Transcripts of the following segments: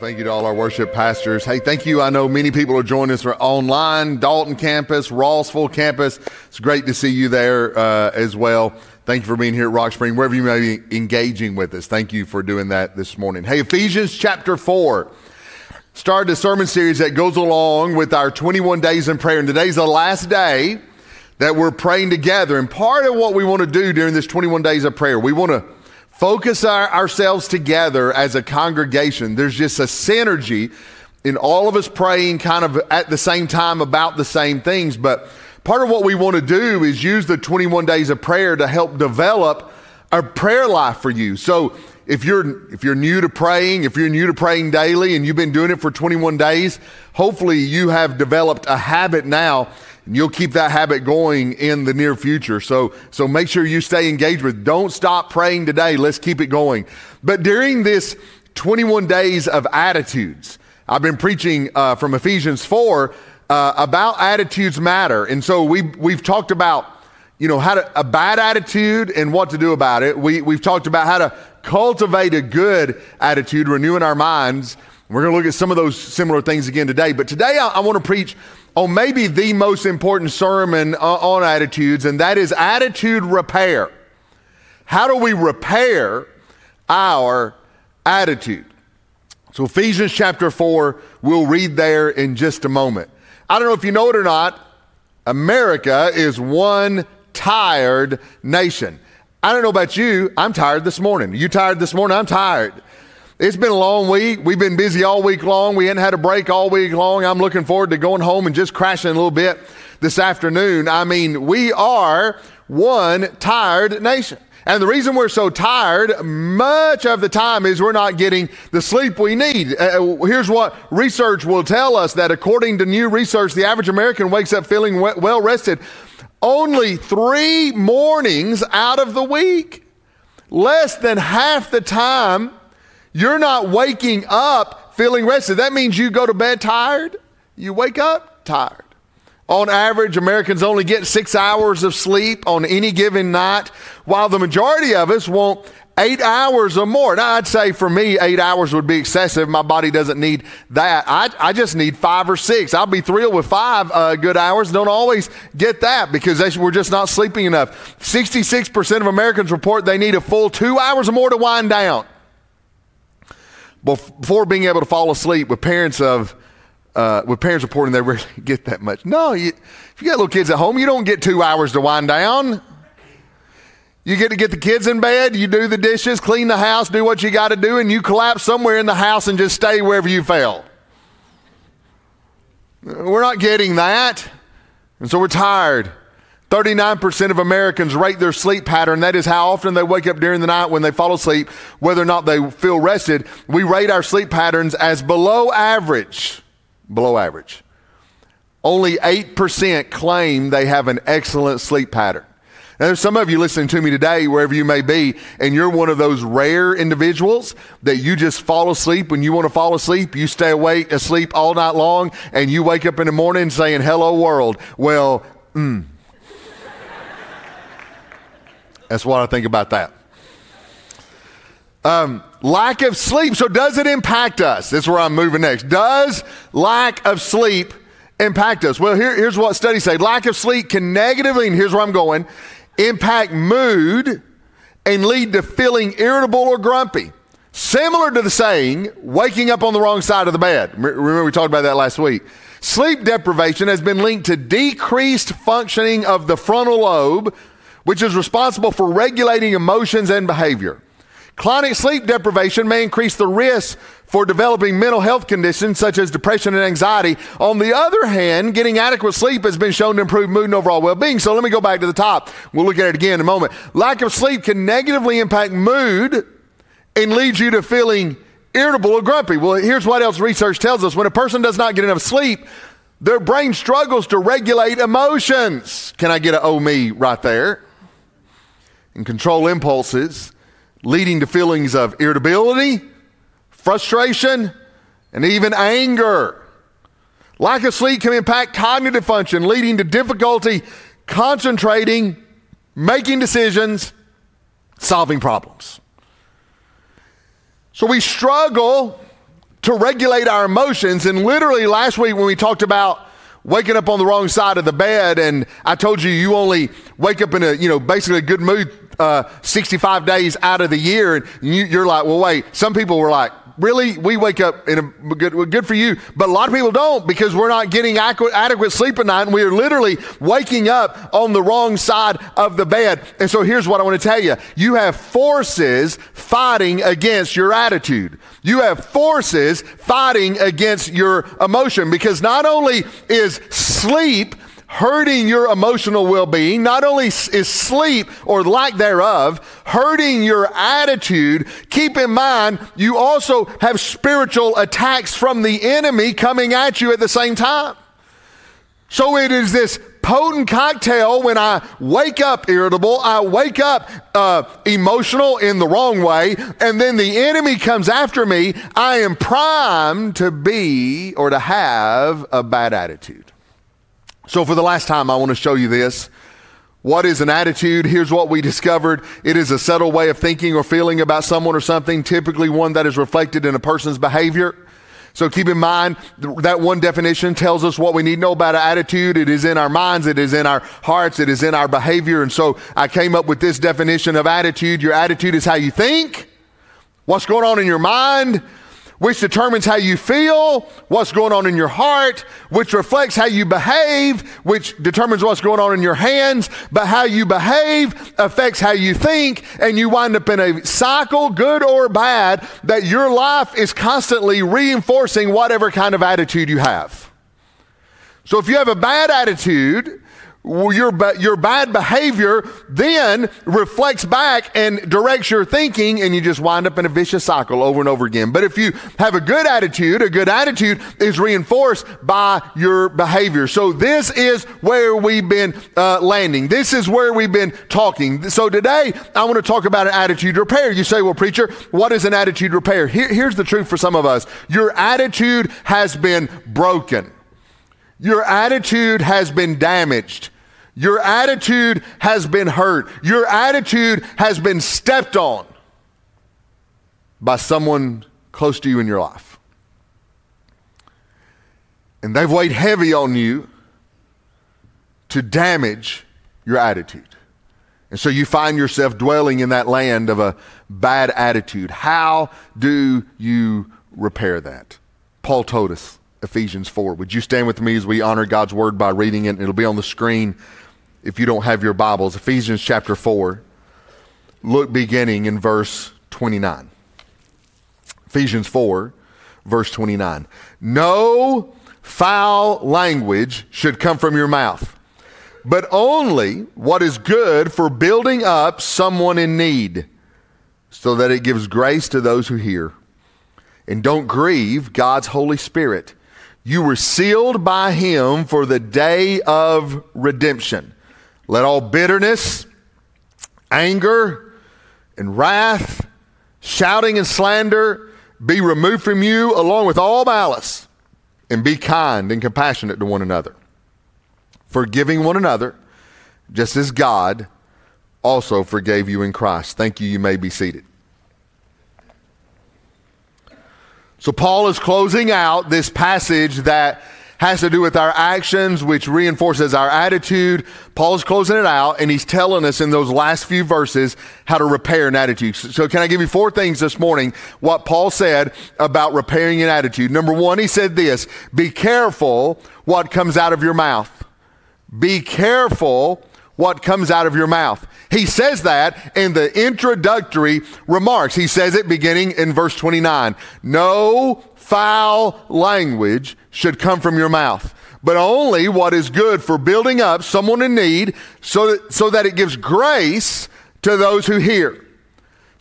Thank you to all our worship pastors. Hey, thank you. I know many people are joining us online, Dalton campus, Rossville campus. It's great to see you there uh, as well. Thank you for being here at Rock Spring, wherever you may be engaging with us. Thank you for doing that this morning. Hey, Ephesians chapter 4 started a sermon series that goes along with our 21 days in prayer. And today's the last day that we're praying together. And part of what we want to do during this 21 days of prayer, we want to focus our, ourselves together as a congregation. There's just a synergy in all of us praying kind of at the same time about the same things. But part of what we want to do is use the 21 days of prayer to help develop a prayer life for you. So if you're if you're new to praying, if you're new to praying daily and you've been doing it for 21 days, hopefully you have developed a habit now and you'll keep that habit going in the near future. So so make sure you stay engaged with. Don't stop praying today. Let's keep it going. But during this 21 days of attitudes, I've been preaching uh, from Ephesians 4 uh, about attitudes matter, and so we we've talked about you know how to a bad attitude and what to do about it. We we've talked about how to cultivate a good attitude, renewing our minds. We're going to look at some of those similar things again today. But today I, I want to preach on maybe the most important sermon uh, on attitudes, and that is attitude repair. How do we repair our attitude? So, Ephesians chapter 4, we'll read there in just a moment. I don't know if you know it or not, America is one tired nation. I don't know about you. I'm tired this morning. You tired this morning? I'm tired. It's been a long week. We've been busy all week long. We hadn't had a break all week long. I'm looking forward to going home and just crashing a little bit this afternoon. I mean, we are one tired nation. And the reason we're so tired much of the time is we're not getting the sleep we need. Uh, here's what research will tell us that according to new research, the average American wakes up feeling well rested only three mornings out of the week. Less than half the time, you're not waking up feeling rested. That means you go to bed tired, you wake up tired. On average, Americans only get six hours of sleep on any given night, while the majority of us want eight hours or more. Now, I'd say for me, eight hours would be excessive. My body doesn't need that. I, I just need five or six. I'll be thrilled with five uh, good hours. Don't always get that because they, we're just not sleeping enough. 66% of Americans report they need a full two hours or more to wind down before being able to fall asleep with parents of uh, with parents reporting they rarely get that much. No, you, if you got little kids at home, you don't get two hours to wind down. You get to get the kids in bed, you do the dishes, clean the house, do what you got to do, and you collapse somewhere in the house and just stay wherever you fell. We're not getting that. And so we're tired. 39% of Americans rate their sleep pattern. That is how often they wake up during the night when they fall asleep, whether or not they feel rested. We rate our sleep patterns as below average. Below average. Only 8% claim they have an excellent sleep pattern. Now, there's some of you listening to me today, wherever you may be, and you're one of those rare individuals that you just fall asleep when you want to fall asleep. You stay awake, asleep all night long, and you wake up in the morning saying, Hello, world. Well, mm. That's what I think about that. Um, lack of sleep. So, does it impact us? This is where I'm moving next. Does lack of sleep impact us? Well, here, here's what studies say lack of sleep can negatively, and here's where I'm going impact mood, and lead to feeling irritable or grumpy. Similar to the saying, waking up on the wrong side of the bed. Remember, we talked about that last week. Sleep deprivation has been linked to decreased functioning of the frontal lobe, which is responsible for regulating emotions and behavior. Chronic sleep deprivation may increase the risk for developing mental health conditions such as depression and anxiety. On the other hand, getting adequate sleep has been shown to improve mood and overall well being. So let me go back to the top. We'll look at it again in a moment. Lack of sleep can negatively impact mood and lead you to feeling irritable or grumpy. Well, here's what else research tells us when a person does not get enough sleep, Their brain struggles to regulate emotions. Can I get an oh me right there? And control impulses, leading to feelings of irritability, frustration, and even anger. Lack of sleep can impact cognitive function, leading to difficulty concentrating, making decisions, solving problems. So we struggle to regulate our emotions. And literally last week when we talked about waking up on the wrong side of the bed, and I told you you only wake up in a, you know, basically a good mood uh, 65 days out of the year, and you, you're like, well, wait. Some people were like, really, we wake up in a good, good for you. But a lot of people don't because we're not getting adequate, adequate sleep at night and we are literally waking up on the wrong side of the bed. And so here's what I want to tell you. You have forces fighting against your attitude. You have forces fighting against your emotion because not only is sleep hurting your emotional well being. Not only is sleep or lack thereof hurting your attitude, keep in mind you also have spiritual attacks from the enemy coming at you at the same time. So it is this potent cocktail when I wake up irritable, I wake up uh, emotional in the wrong way, and then the enemy comes after me. I am primed to be or to have a bad attitude. So, for the last time, I want to show you this. What is an attitude? Here's what we discovered it is a subtle way of thinking or feeling about someone or something, typically one that is reflected in a person's behavior. So keep in mind that one definition tells us what we need to know about attitude. It is in our minds, it is in our hearts, it is in our behavior. And so I came up with this definition of attitude. Your attitude is how you think, what's going on in your mind, which determines how you feel, what's going on in your heart, which reflects how you behave, which determines what's going on in your hands. But how you behave affects how you think, and you wind up in a cycle, good or bad, that your life is constantly reinforcing whatever kind of attitude you have. So if you have a bad attitude, your, your bad behavior then reflects back and directs your thinking, and you just wind up in a vicious cycle over and over again. But if you have a good attitude, a good attitude is reinforced by your behavior. So this is where we've been uh, landing. This is where we've been talking. So today, I want to talk about an attitude repair. You say, well, preacher, what is an attitude repair? Here, here's the truth for some of us your attitude has been broken. Your attitude has been damaged. Your attitude has been hurt. Your attitude has been stepped on by someone close to you in your life. And they've weighed heavy on you to damage your attitude. And so you find yourself dwelling in that land of a bad attitude. How do you repair that? Paul told us, Ephesians 4. Would you stand with me as we honor God's word by reading it? It'll be on the screen if you don't have your Bibles, Ephesians chapter 4, look beginning in verse 29. Ephesians 4, verse 29. No foul language should come from your mouth, but only what is good for building up someone in need, so that it gives grace to those who hear. And don't grieve God's Holy Spirit. You were sealed by Him for the day of redemption. Let all bitterness, anger, and wrath, shouting and slander be removed from you along with all malice, and be kind and compassionate to one another, forgiving one another, just as God also forgave you in Christ. Thank you. You may be seated. So, Paul is closing out this passage that has to do with our actions, which reinforces our attitude. Paul's closing it out, and he's telling us in those last few verses how to repair an attitude. So, can I give you four things this morning? What Paul said about repairing an attitude. Number one, he said this Be careful what comes out of your mouth. Be careful what comes out of your mouth. He says that in the introductory remarks. He says it beginning in verse 29. No foul language should come from your mouth, but only what is good for building up someone in need so that, so that it gives grace to those who hear.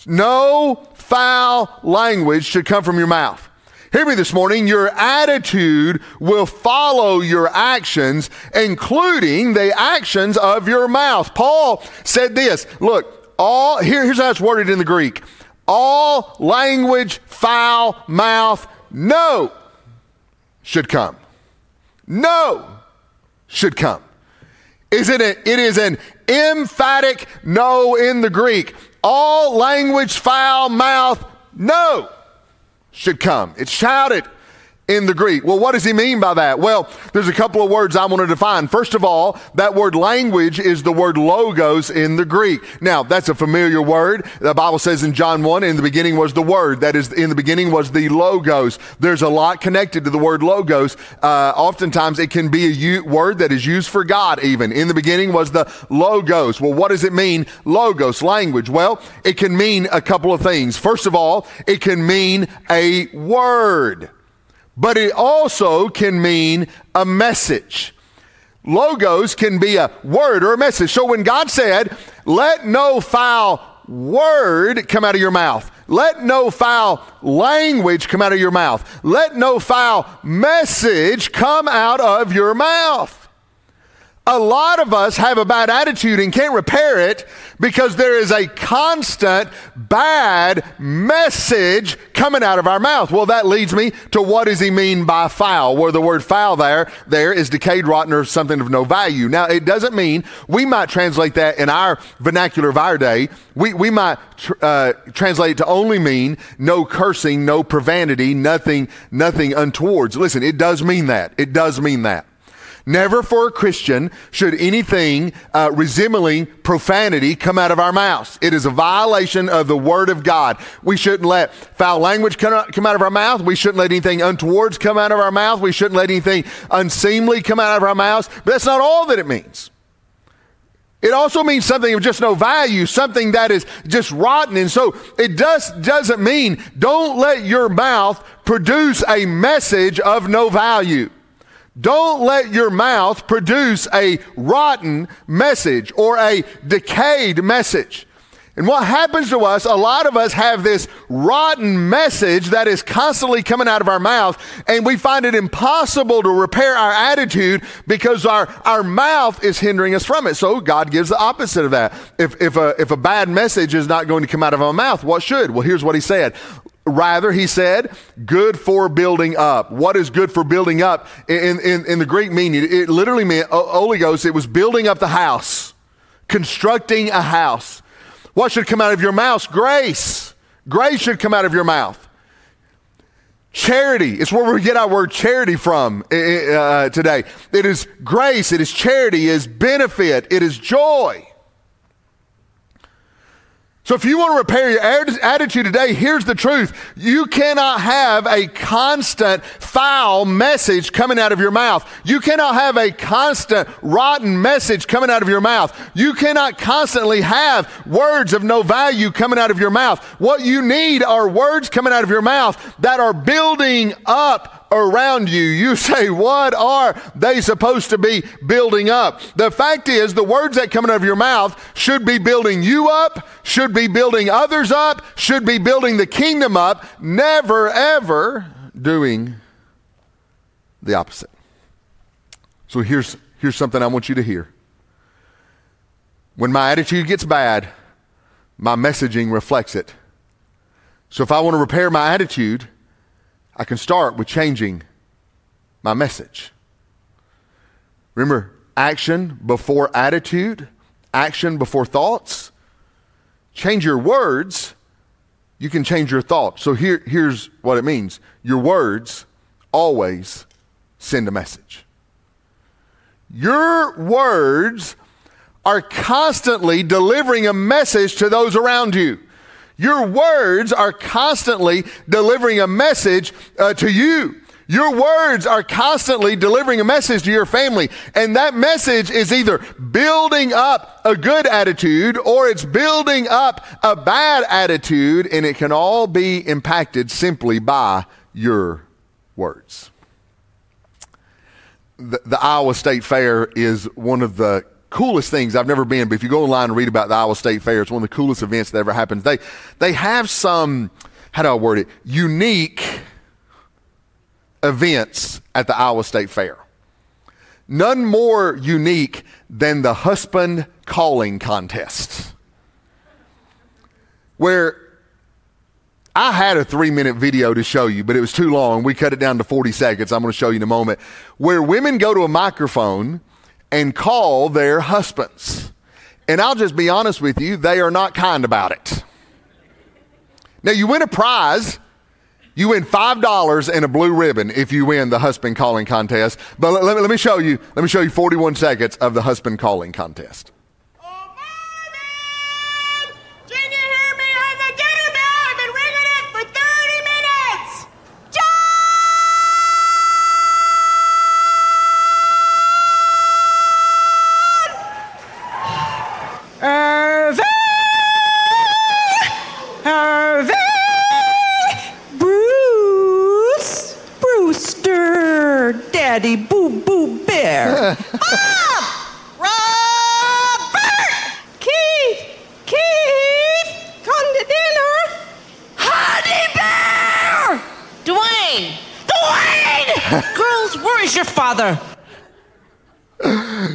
No foul language should come from your mouth. Hear me this morning. Your attitude will follow your actions, including the actions of your mouth. Paul said this Look, all, here, here's how it's worded in the Greek all language, foul mouth, no should come. No should come. Isn't it? It is an emphatic no in the Greek. All language, foul mouth, no should come. It's shouted in the Greek. Well, what does he mean by that? Well, there's a couple of words I want to define. First of all, that word language is the word logos in the Greek. Now, that's a familiar word. The Bible says in John 1, in the beginning was the word. That is, in the beginning was the logos. There's a lot connected to the word logos. Uh, oftentimes it can be a u- word that is used for God even. In the beginning was the logos. Well, what does it mean? Logos, language. Well, it can mean a couple of things. First of all, it can mean a word but it also can mean a message. Logos can be a word or a message. So when God said, let no foul word come out of your mouth, let no foul language come out of your mouth, let no foul message come out of your mouth. A lot of us have a bad attitude and can't repair it because there is a constant bad message coming out of our mouth. Well, that leads me to what does he mean by foul? Where the word foul there, there is decayed, rotten, or something of no value. Now, it doesn't mean we might translate that in our vernacular of our day. We, we might tr- uh, translate it to only mean no cursing, no profanity, nothing, nothing untowards. Listen, it does mean that. It does mean that. Never for a Christian should anything uh, resembling profanity come out of our mouths. It is a violation of the Word of God. We shouldn't let foul language come out, come out of our mouth. We shouldn't let anything untowards come out of our mouth. We shouldn't let anything unseemly come out of our mouths. But that's not all that it means. It also means something of just no value, something that is just rotten. And so it does, doesn't mean don't let your mouth produce a message of no value. Don't let your mouth produce a rotten message or a decayed message. And what happens to us, a lot of us have this rotten message that is constantly coming out of our mouth, and we find it impossible to repair our attitude because our, our mouth is hindering us from it. So God gives the opposite of that. If, if, a, if a bad message is not going to come out of our mouth, what should? Well, here's what he said Rather, he said, good for building up. What is good for building up? In, in, in the Greek meaning, it literally meant, Holy Ghost, it was building up the house, constructing a house. What should come out of your mouth? Grace. Grace should come out of your mouth. Charity. It's where we get our word charity from uh, today. It is grace, it is charity, it is benefit, it is joy. So if you want to repair your attitude today, here's the truth. You cannot have a constant foul message coming out of your mouth. You cannot have a constant rotten message coming out of your mouth. You cannot constantly have words of no value coming out of your mouth. What you need are words coming out of your mouth that are building up around you. You say, what are they supposed to be building up? The fact is, the words that come out of your mouth should be building you up, should be building others up, should be building the kingdom up, never ever doing the opposite. So here's, here's something I want you to hear. When my attitude gets bad, my messaging reflects it. So if I want to repair my attitude, I can start with changing my message. Remember, action before attitude, action before thoughts. Change your words, you can change your thoughts. So here, here's what it means your words always send a message. Your words are constantly delivering a message to those around you. Your words are constantly delivering a message uh, to you. Your words are constantly delivering a message to your family. And that message is either building up a good attitude or it's building up a bad attitude. And it can all be impacted simply by your words. The, the Iowa State Fair is one of the coolest things I've never been, but if you go online and read about the Iowa State Fair, it's one of the coolest events that ever happens. They they have some how do I word it? Unique events at the Iowa State Fair. None more unique than the husband calling contest, where I had a three minute video to show you, but it was too long. We cut it down to 40 seconds. I'm going to show you in a moment. Where women go to a microphone and call their husbands. And I'll just be honest with you, they are not kind about it. Now, you win a prize. You win $5 and a blue ribbon if you win the husband calling contest. But let, let, let me show you, let me show you 41 seconds of the husband calling contest. Father?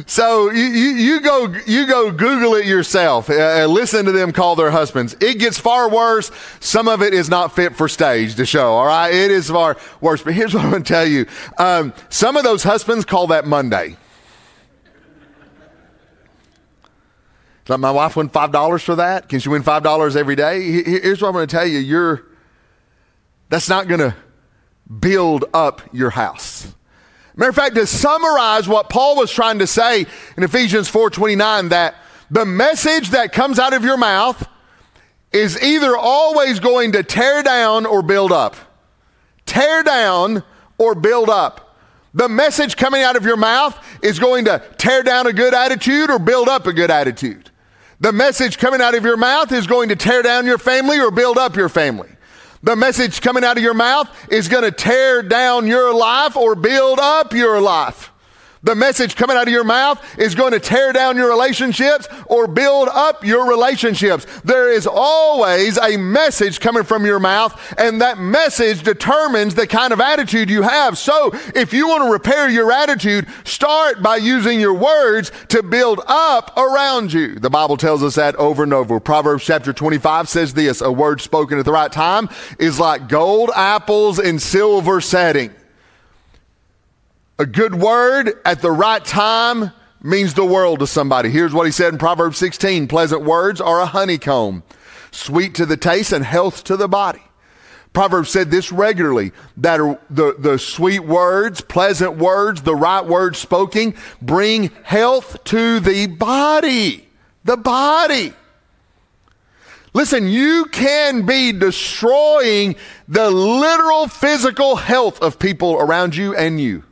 So you, you, you, go you go Google it yourself. Uh, listen to them call their husbands. It gets far worse. Some of it is not fit for stage to show. All right, it is far worse. But here's what I'm going to tell you: um, some of those husbands call that Monday. Like my wife won five dollars for that. Can she win five dollars every day? Here's what I'm going to tell you: you're that's not going to build up your house. Matter of fact, to summarize what Paul was trying to say in Ephesians 4:29, that the message that comes out of your mouth is either always going to tear down or build up. Tear down or build up. The message coming out of your mouth is going to tear down a good attitude or build up a good attitude. The message coming out of your mouth is going to tear down your family or build up your family. The message coming out of your mouth is going to tear down your life or build up your life. The message coming out of your mouth is going to tear down your relationships or build up your relationships. There is always a message coming from your mouth, and that message determines the kind of attitude you have. So, if you want to repair your attitude, start by using your words to build up around you. The Bible tells us that over and over. Proverbs chapter 25 says this a word spoken at the right time is like gold apples in silver setting. A good word at the right time means the world to somebody. Here's what he said in Proverbs 16 Pleasant words are a honeycomb, sweet to the taste and health to the body. Proverbs said this regularly that the, the sweet words, pleasant words, the right words spoken bring health to the body. The body. Listen, you can be destroying the literal physical health of people around you and you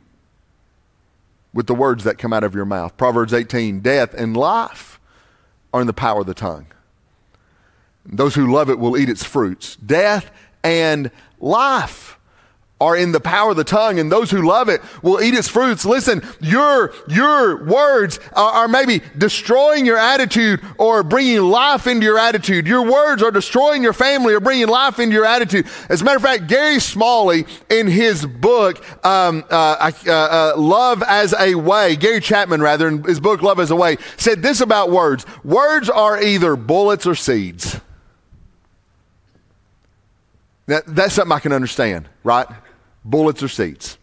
with the words that come out of your mouth. Proverbs 18 Death and life are in the power of the tongue. Those who love it will eat its fruits. Death and life are in the power of the tongue, and those who love it will eat its fruits. Listen, your, your words are, are, maybe destroying your attitude or bringing life into your attitude. Your words are destroying your family or bringing life into your attitude. As a matter of fact, Gary Smalley, in his book, um, uh, uh, uh, Love as a Way, Gary Chapman, rather, in his book, Love as a Way, said this about words words are either bullets or seeds. That, that's something I can understand, right? Bullets or seeds.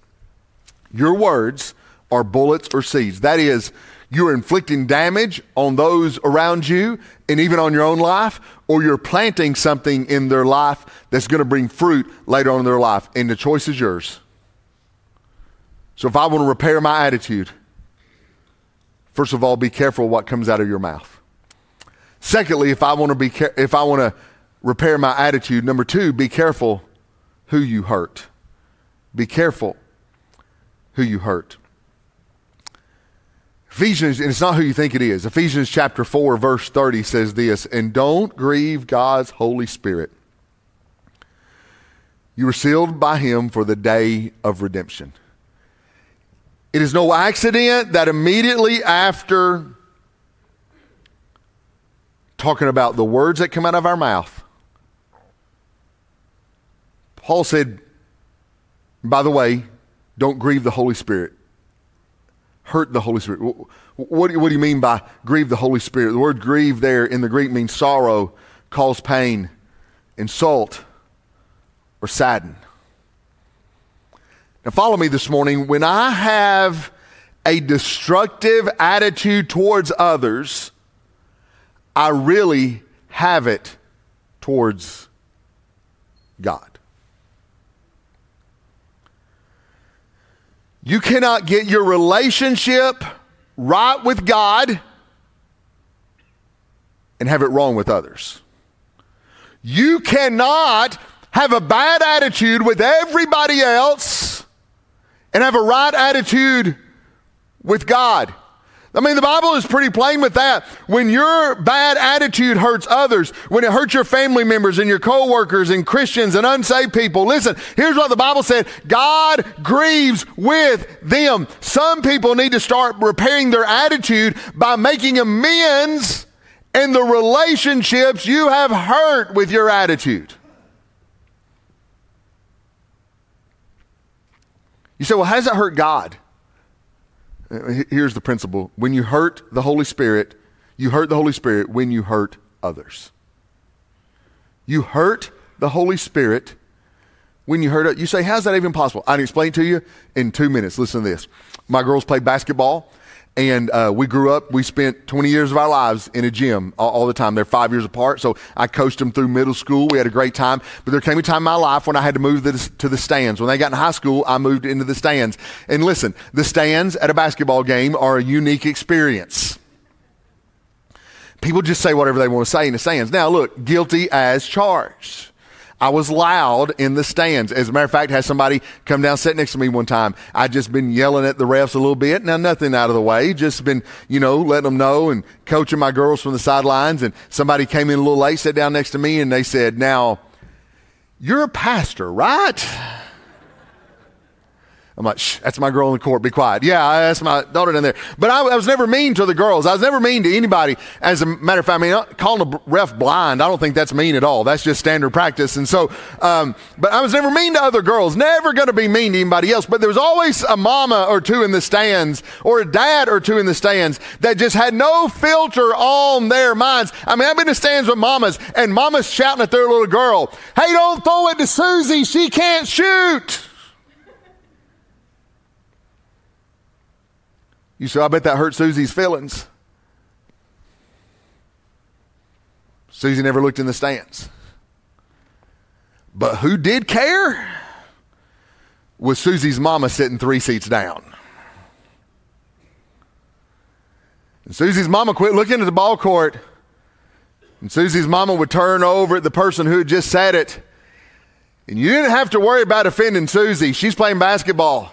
Your words are bullets or seeds. That is, you're inflicting damage on those around you and even on your own life, or you're planting something in their life that's going to bring fruit later on in their life. And the choice is yours. So if I want to repair my attitude, first of all, be careful what comes out of your mouth. Secondly, if I want to be if I want to repair my attitude, number 2, be careful who you hurt. Be careful who you hurt. Ephesians, and it's not who you think it is. Ephesians chapter 4, verse 30 says this And don't grieve God's Holy Spirit. You were sealed by Him for the day of redemption. It is no accident that immediately after talking about the words that come out of our mouth, Paul said, by the way, don't grieve the Holy Spirit. Hurt the Holy Spirit. What, do you mean by grieve the Holy Spirit? The word grieve there in the Greek means sorrow, cause pain, insult, or sadden. Now, follow me this morning. When I have a destructive attitude towards others, I really have it towards God. You cannot get your relationship right with God and have it wrong with others. You cannot have a bad attitude with everybody else and have a right attitude with God. I mean, the Bible is pretty plain with that. When your bad attitude hurts others, when it hurts your family members and your coworkers and Christians and unsaved people, listen, here's what the Bible said God grieves with them. Some people need to start repairing their attitude by making amends in the relationships you have hurt with your attitude. You say, well, how does that hurt God? Uh, here's the principle when you hurt the Holy Spirit, you hurt the Holy Spirit when you hurt others. You hurt the Holy Spirit when you hurt it. You say, How's that even possible? I can explain to you in two minutes. Listen to this. My girls play basketball and uh, we grew up, we spent 20 years of our lives in a gym all, all, the time. They're five years apart. So I coached them through middle school. We had a great time. But there came a time in my life when I had to move the, to the stands. When they got in high school, I moved into the stands. And listen, the stands at a basketball game are a unique experience. People just say whatever they want to say in the stands. Now, look, guilty as charged. I was loud in the stands. As a matter of fact, had somebody come down, sit next to me one time. I just been yelling at the refs a little bit. Now, nothing out of the way. Just been, you know, letting them know and coaching my girls from the sidelines. And somebody came in a little late, sat down next to me, and they said, Now, you're a pastor, right? I'm like, Shh, that's my girl in the court. Be quiet. Yeah, that's my daughter in there. But I, I, was never mean to the girls. I was never mean to anybody. As a matter of fact, I mean, calling a ref blind, I don't think that's mean at all. That's just standard practice. And so, um, but I was never mean to other girls. Never going to be mean to anybody else. But there was always a mama or two in the stands or a dad or two in the stands that just had no filter on their minds. I mean, I've been in stands with mamas and mamas shouting at their little girl, Hey, don't throw it to Susie. She can't shoot. You say, I bet that hurt Susie's feelings. Susie never looked in the stands. But who did care was Susie's mama sitting three seats down. And Susie's mama quit looking at the ball court. And Susie's mama would turn over at the person who had just said it. And you didn't have to worry about offending Susie. She's playing basketball.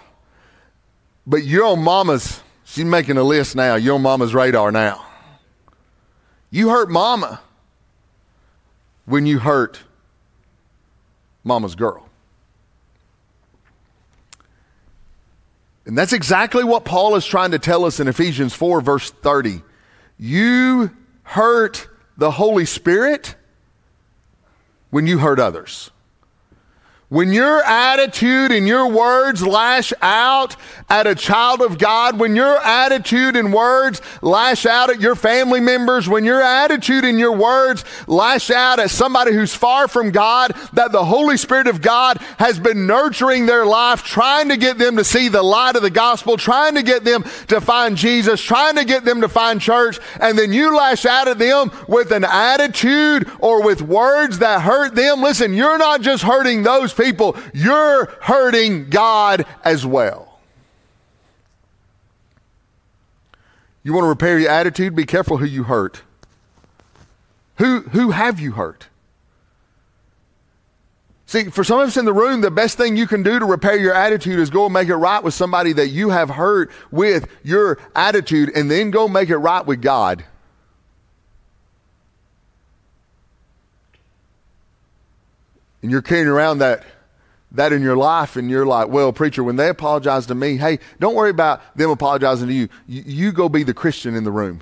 But you're on mama's She's making a list now. You're on mama's radar now. You hurt mama when you hurt mama's girl. And that's exactly what Paul is trying to tell us in Ephesians 4, verse 30. You hurt the Holy Spirit when you hurt others. When your attitude and your words lash out at a child of God, when your attitude and words lash out at your family members, when your attitude and your words lash out at somebody who's far from God, that the Holy Spirit of God has been nurturing their life, trying to get them to see the light of the gospel, trying to get them to find Jesus, trying to get them to find church, and then you lash out at them with an attitude or with words that hurt them. Listen, you're not just hurting those people, you're hurting God as well. You want to repair your attitude? Be careful who you hurt. Who, who have you hurt? See, for some of us in the room, the best thing you can do to repair your attitude is go and make it right with somebody that you have hurt with your attitude, and then go make it right with God. And you're carrying around that that in your life and you're like, well, preacher, when they apologize to me, hey, don't worry about them apologizing to you. You, you go be the Christian in the room.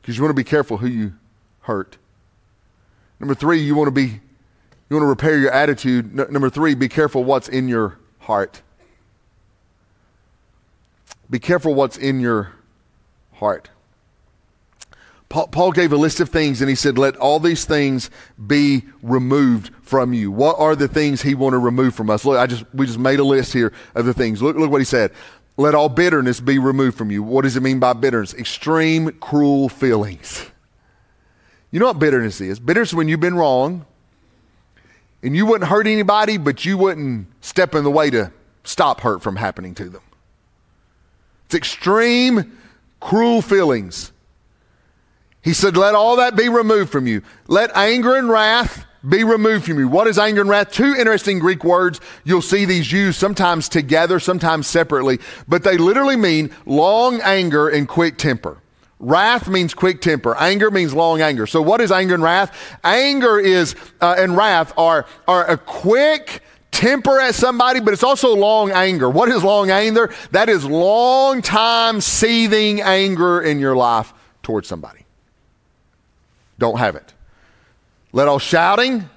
Because you want to be careful who you hurt. Number three, you want to be you want to repair your attitude. Number three, be careful what's in your heart. Be careful what's in your heart. Paul, gave a list of things and he said, Let all these things be removed from you. What are the things he want to remove from us? Look, I just we just made a list here of the things. Look, look what he said. Let all bitterness be removed from you. What does it mean by bitterness? Extreme, cruel feelings. You know what bitterness is? Bitterness is when you've been wrong and you wouldn't hurt anybody, but you wouldn't step in the way to stop hurt from happening to them. It's extreme, cruel feelings. He said, Let all that be removed from you. Let anger and wrath be removed from you. What is anger and wrath? Two interesting Greek words. You'll see these used sometimes together, sometimes separately, but they literally mean long anger and quick temper. Wrath means quick temper. Anger means long anger. So what is anger and wrath? Anger is, uh, and wrath are, are a quick temper at somebody, but it's also long anger. What is long anger? That is long time seething anger in your life towards somebody. Don't have it. Let all shouting,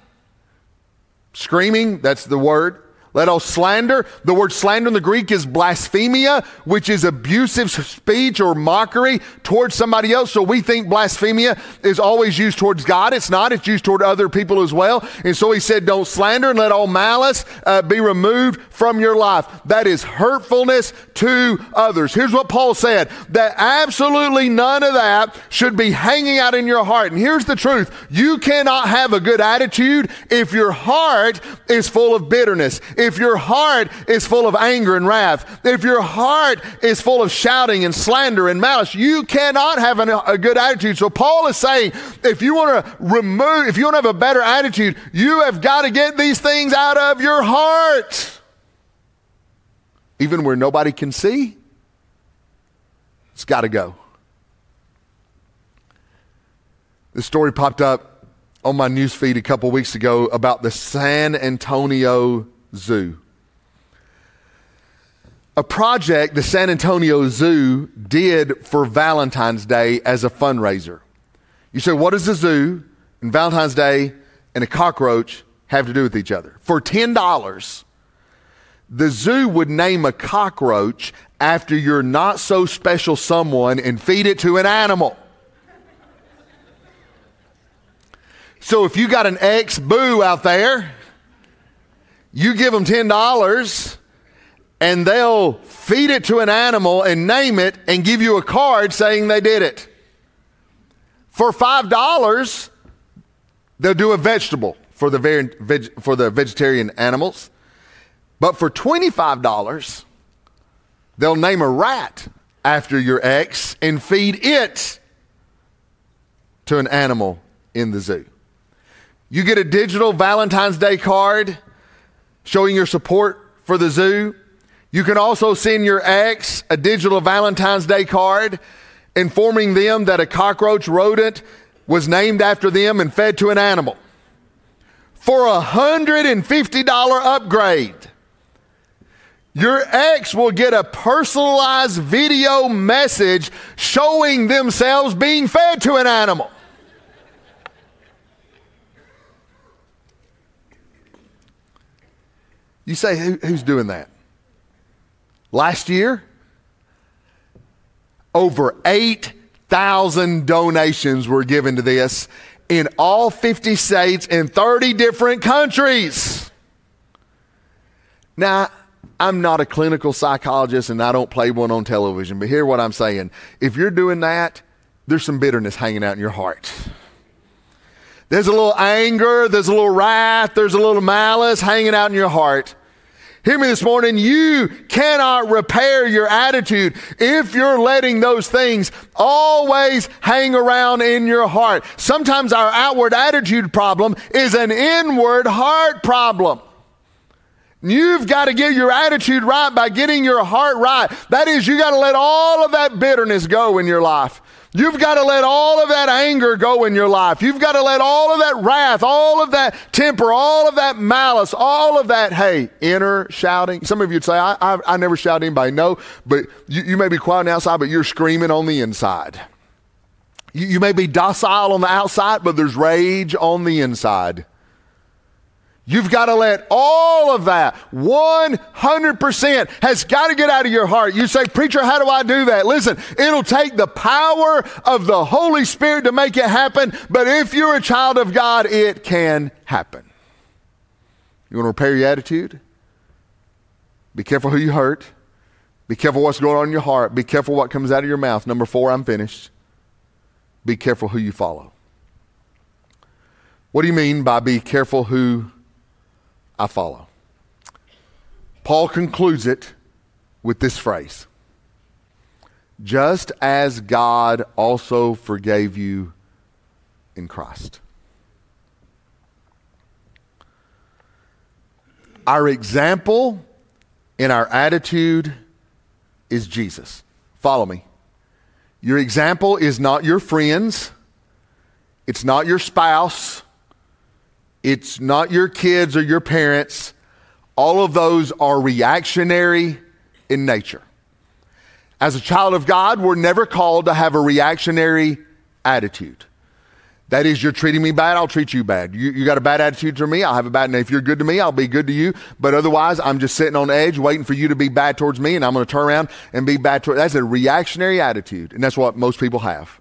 screaming, that's the word, let all slander. The word slander in the Greek is blasphemia, which is abusive speech or mockery towards somebody else. So we think blasphemia is always used towards God. It's not. It's used toward other people as well. And so he said, don't slander and let all malice uh, be removed from your life. That is hurtfulness to others. Here's what Paul said, that absolutely none of that should be hanging out in your heart. And here's the truth. You cannot have a good attitude if your heart is full of bitterness your heart is full of anger and wrath, if your heart is full of shouting and slander and malice, you cannot have an, a good attitude. So Paul is saying, if you want to remove, if you want to have a better attitude, you have got to get these things out of your heart. Even where nobody can see, it's got to go. The story popped up on my news feed a couple weeks ago about the San Antonio Zoo. A project the San Antonio Zoo did for Valentine's Day as a fundraiser. You say, what does a zoo and Valentine's Day and a cockroach have to do with each other? For $10, the zoo would name a cockroach after your not so special someone and feed it to an animal. So if you got an ex boo out there, you give them $10 and they'll feed it to an animal and name it and give you a card saying they did it. For $5, they'll do a vegetable for the, veg, for the vegetarian animals. But for $25, they'll name a rat after your ex and feed it to an animal in the zoo. You get a digital Valentine's Day card showing your support for the zoo. You can also send your ex a digital Valentine's Day card informing them that a cockroach rodent was named after them and fed to an animal. For a $150 upgrade, your ex will get a personalized video message showing themselves being fed to an animal. You say, Who, who's doing that? Last year, over 8,000 donations were given to this in all 50 states in 30 different countries. Now, I'm not a clinical psychologist and I don't play one on television, but hear what I'm saying. If you're doing that, there's some bitterness hanging out in your heart. There's a little anger, there's a little wrath, there's a little malice hanging out in your heart. Hear me this morning. You cannot repair your attitude if you're letting those things always hang around in your heart. Sometimes our outward attitude problem is an inward heart problem. You've got to get your attitude right by getting your heart right. That is, you got to let all of that bitterness go in your life. You've got to let all of that anger go in your life. You've got to let all of that wrath, all of that temper, all of that malice, all of that, hey, inner shouting. Some of you would say, I, I, I never shout anybody. No, but you, you may be quiet on the outside, but you're screaming on the inside. You, you may be docile on the outside, but there's rage on the inside. You've got to let all of that, 100%, has got to get out of your heart. You say, Preacher, how do I do that? Listen, it'll take the power of the Holy Spirit to make it happen, but if you're a child of God, it can happen. You want to repair your attitude? Be careful who you hurt. Be careful what's going on in your heart. Be careful what comes out of your mouth. Number four, I'm finished. Be careful who you follow. What do you mean by be careful who I follow? Paul concludes it with this phrase Just as God also forgave you in Christ. Our example in our attitude is Jesus. Follow me. Your example is not your friends, it's not your spouse, it's not your kids or your parents. All of those are reactionary in nature. As a child of God, we're never called to have a reactionary attitude. That is, you're treating me bad, I'll treat you bad. You, you got a bad attitude to me, I'll have a bad. And if you're good to me, I'll be good to you. But otherwise, I'm just sitting on edge, waiting for you to be bad towards me, and I'm going to turn around and be bad towards. That's a reactionary attitude, and that's what most people have.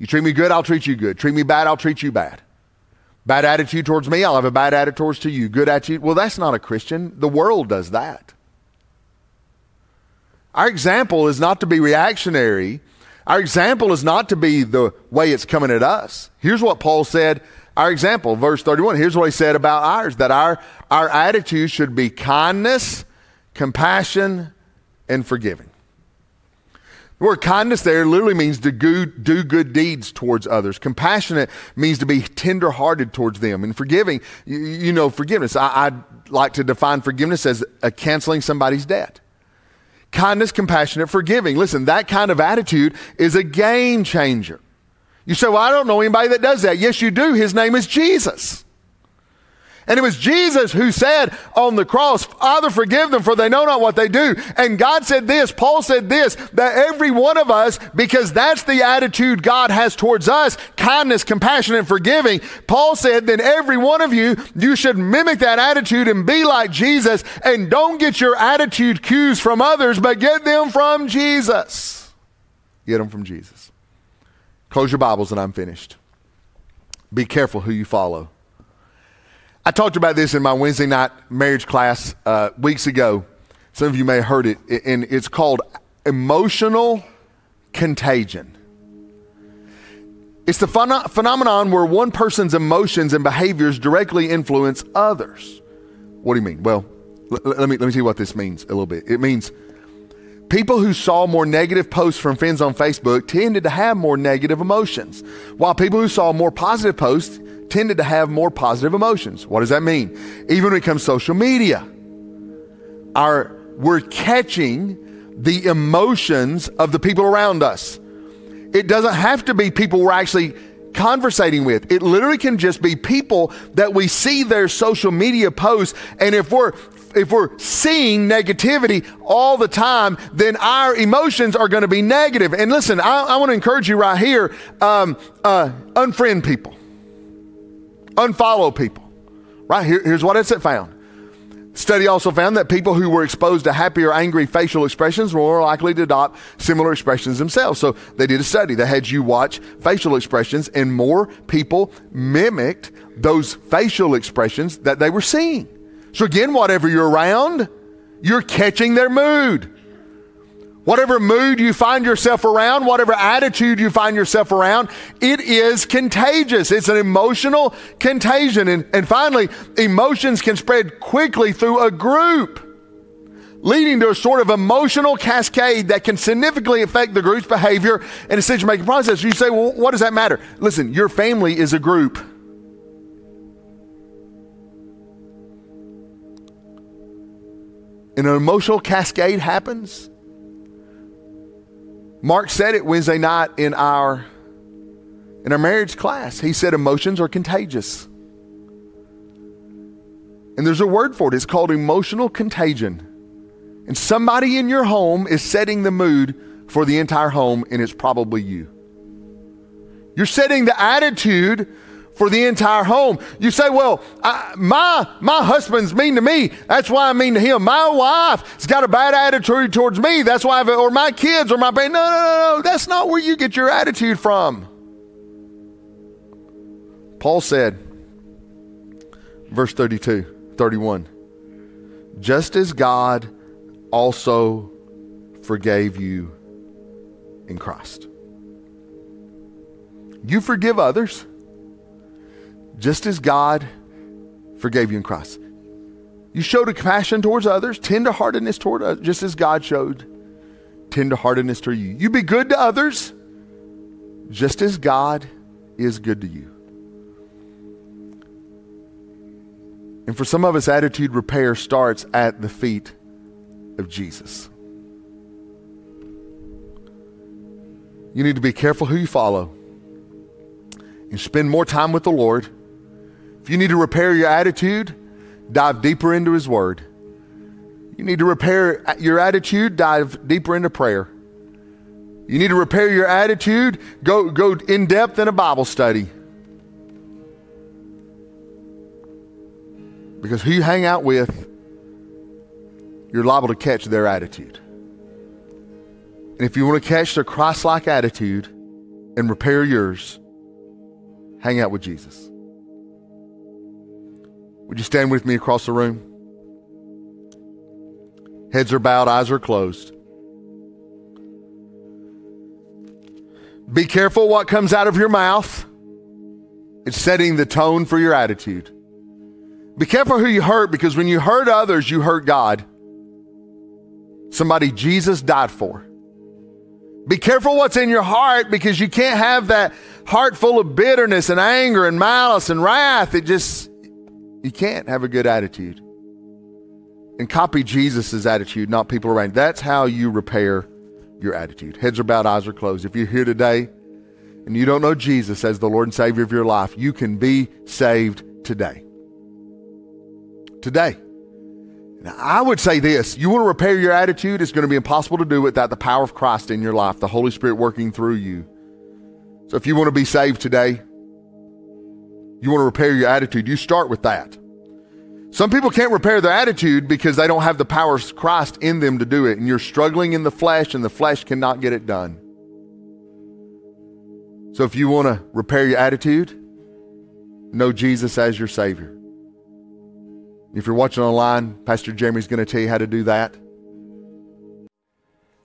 You treat me good, I'll treat you good. Treat me bad, I'll treat you bad. Bad attitude towards me, I'll have a bad attitude towards to you. Good attitude. Well, that's not a Christian. The world does that. Our example is not to be reactionary our example is not to be the way it's coming at us. Here's what Paul said. Our example, verse 31. Here's what he said about ours that our, our attitude should be kindness, compassion, and forgiving. The word kindness there literally means to do, good deeds towards others. Compassionate means to be tenderhearted towards them. And forgiving, you, you know, forgiveness. I, I like to define forgiveness as a canceling somebody's debt kindness, compassionate, forgiving. Listen, that kind of attitude is a game changer. You say, Well, I don't know anybody that does that. Yes, you do. His name is Jesus. And it was Jesus who said on the cross, Father, forgive them, for they know not what they do. And God said this, Paul said this, that every one of us, because that's the attitude God has towards us kindness, compassion, and forgiving. Paul said, then every one of you, you should mimic that attitude and be like Jesus. And don't get your attitude cues from others, but get them from Jesus. Get them from Jesus. Close your Bibles and I'm finished. Be careful who you follow. I talked about this in my Wednesday night marriage class uh, weeks ago. Some of you may have heard it, and it's called emotional contagion. It's the phen- phenomenon where one person's emotions and behaviors directly influence others. What do you mean? Well, l- let, me, let me you what this means a little bit. It means people who saw more negative posts from friends on Facebook tended to have more negative emotions, while people who saw more positive posts tended to have more positive emotions. What does that mean? Even when it comes to social media, our, we're catching the emotions of the people around us. It doesn't have to be people we're actually conversating with. It literally can just be people that we see their social media posts. And if we're if we're seeing negativity all the time, then our emotions are going to be negative. And listen, I, I want to encourage you right here: um, uh, unfriend people. Unfollow people. Right? Here, here's what it's found. Study also found that people who were exposed to happy or angry facial expressions were more likely to adopt similar expressions themselves. So they did a study. They had you watch facial expressions, and more people mimicked those facial expressions that they were seeing. So again, whatever you're around, you're catching their mood. Whatever mood you find yourself around, whatever attitude you find yourself around, it is contagious. It's an emotional contagion. And, and finally, emotions can spread quickly through a group, leading to a sort of emotional cascade that can significantly affect the group's behavior and decision making process. You say, well, what does that matter? Listen, your family is a group. And an emotional cascade happens Mark said it Wednesday night in our in our marriage class. He said emotions are contagious. And there's a word for it. It's called emotional contagion. And somebody in your home is setting the mood for the entire home, and it's probably you. You're setting the attitude for the entire home. You say, well, I, my, my husband's mean to me. That's why I'm mean to him. My wife's got a bad attitude towards me. That's why, I've, or my kids or my. No, no, no, no. That's not where you get your attitude from. Paul said, verse 32, 31, just as God also forgave you in Christ. You forgive others just as God forgave you in Christ. You showed a compassion towards others, tenderheartedness toward others, just as God showed tenderheartedness to you. You be good to others, just as God is good to you. And for some of us, attitude repair starts at the feet of Jesus. You need to be careful who you follow and spend more time with the Lord. If you need to repair your attitude, dive deeper into His Word. You need to repair your attitude, dive deeper into prayer. You need to repair your attitude, go, go in depth in a Bible study. Because who you hang out with, you're liable to catch their attitude. And if you want to catch their Christ like attitude and repair yours, hang out with Jesus. Would you stand with me across the room? Heads are bowed, eyes are closed. Be careful what comes out of your mouth. It's setting the tone for your attitude. Be careful who you hurt because when you hurt others, you hurt God. Somebody Jesus died for. Be careful what's in your heart because you can't have that heart full of bitterness and anger and malice and wrath. It just, you can't have a good attitude. And copy Jesus' attitude, not people around. That's how you repair your attitude. Heads are bowed, eyes are closed. If you're here today and you don't know Jesus as the Lord and Savior of your life, you can be saved today. Today. Now, I would say this you want to repair your attitude, it's going to be impossible to do without the power of Christ in your life, the Holy Spirit working through you. So if you want to be saved today, you want to repair your attitude, you start with that. Some people can't repair their attitude because they don't have the power of Christ in them to do it, and you're struggling in the flesh, and the flesh cannot get it done. So if you want to repair your attitude, know Jesus as your Savior. If you're watching online, Pastor Jeremy's going to tell you how to do that.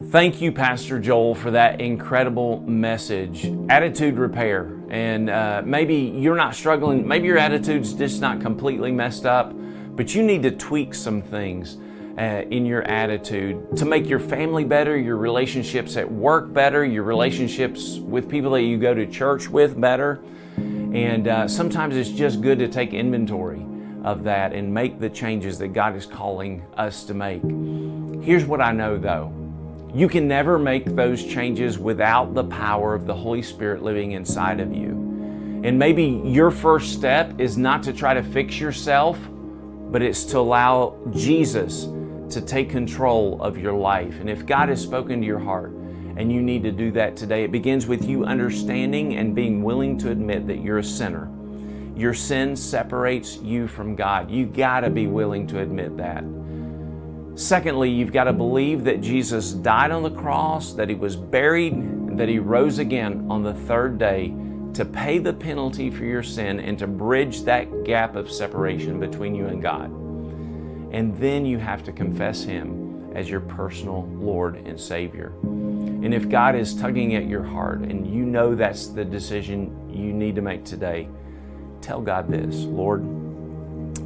Thank you, Pastor Joel, for that incredible message. Attitude repair. And uh, maybe you're not struggling, maybe your attitude's just not completely messed up, but you need to tweak some things. Uh, in your attitude to make your family better, your relationships at work better, your relationships with people that you go to church with better. And uh, sometimes it's just good to take inventory of that and make the changes that God is calling us to make. Here's what I know though you can never make those changes without the power of the Holy Spirit living inside of you. And maybe your first step is not to try to fix yourself, but it's to allow Jesus to take control of your life. And if God has spoken to your heart, and you need to do that today. It begins with you understanding and being willing to admit that you're a sinner your sin separates you from God. You got to be willing to admit that. Secondly, you've got to believe that Jesus died on the cross, that he was buried, and that he rose again on the third day to pay the penalty for your sin and to bridge that gap of separation between you and God. And then you have to confess him as your personal Lord and Savior. And if God is tugging at your heart and you know that's the decision you need to make today, tell God this Lord,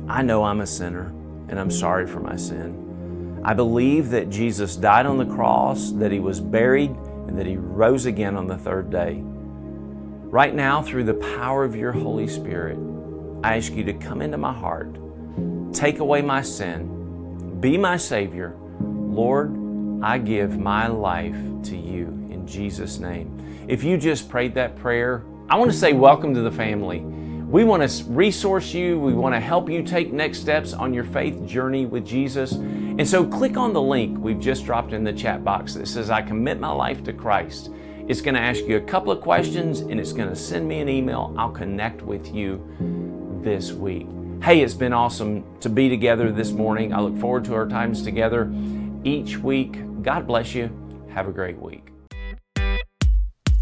I know I'm a sinner and I'm sorry for my sin. I believe that Jesus died on the cross, that he was buried, and that he rose again on the third day. Right now, through the power of your Holy Spirit, I ask you to come into my heart, take away my sin, be my Savior. Lord, I give my life to you in Jesus' name. If you just prayed that prayer, I want to say welcome to the family. We want to resource you. We want to help you take next steps on your faith journey with Jesus. And so click on the link we've just dropped in the chat box that says, I commit my life to Christ. It's going to ask you a couple of questions and it's going to send me an email. I'll connect with you this week. Hey, it's been awesome to be together this morning. I look forward to our times together each week. God bless you. Have a great week.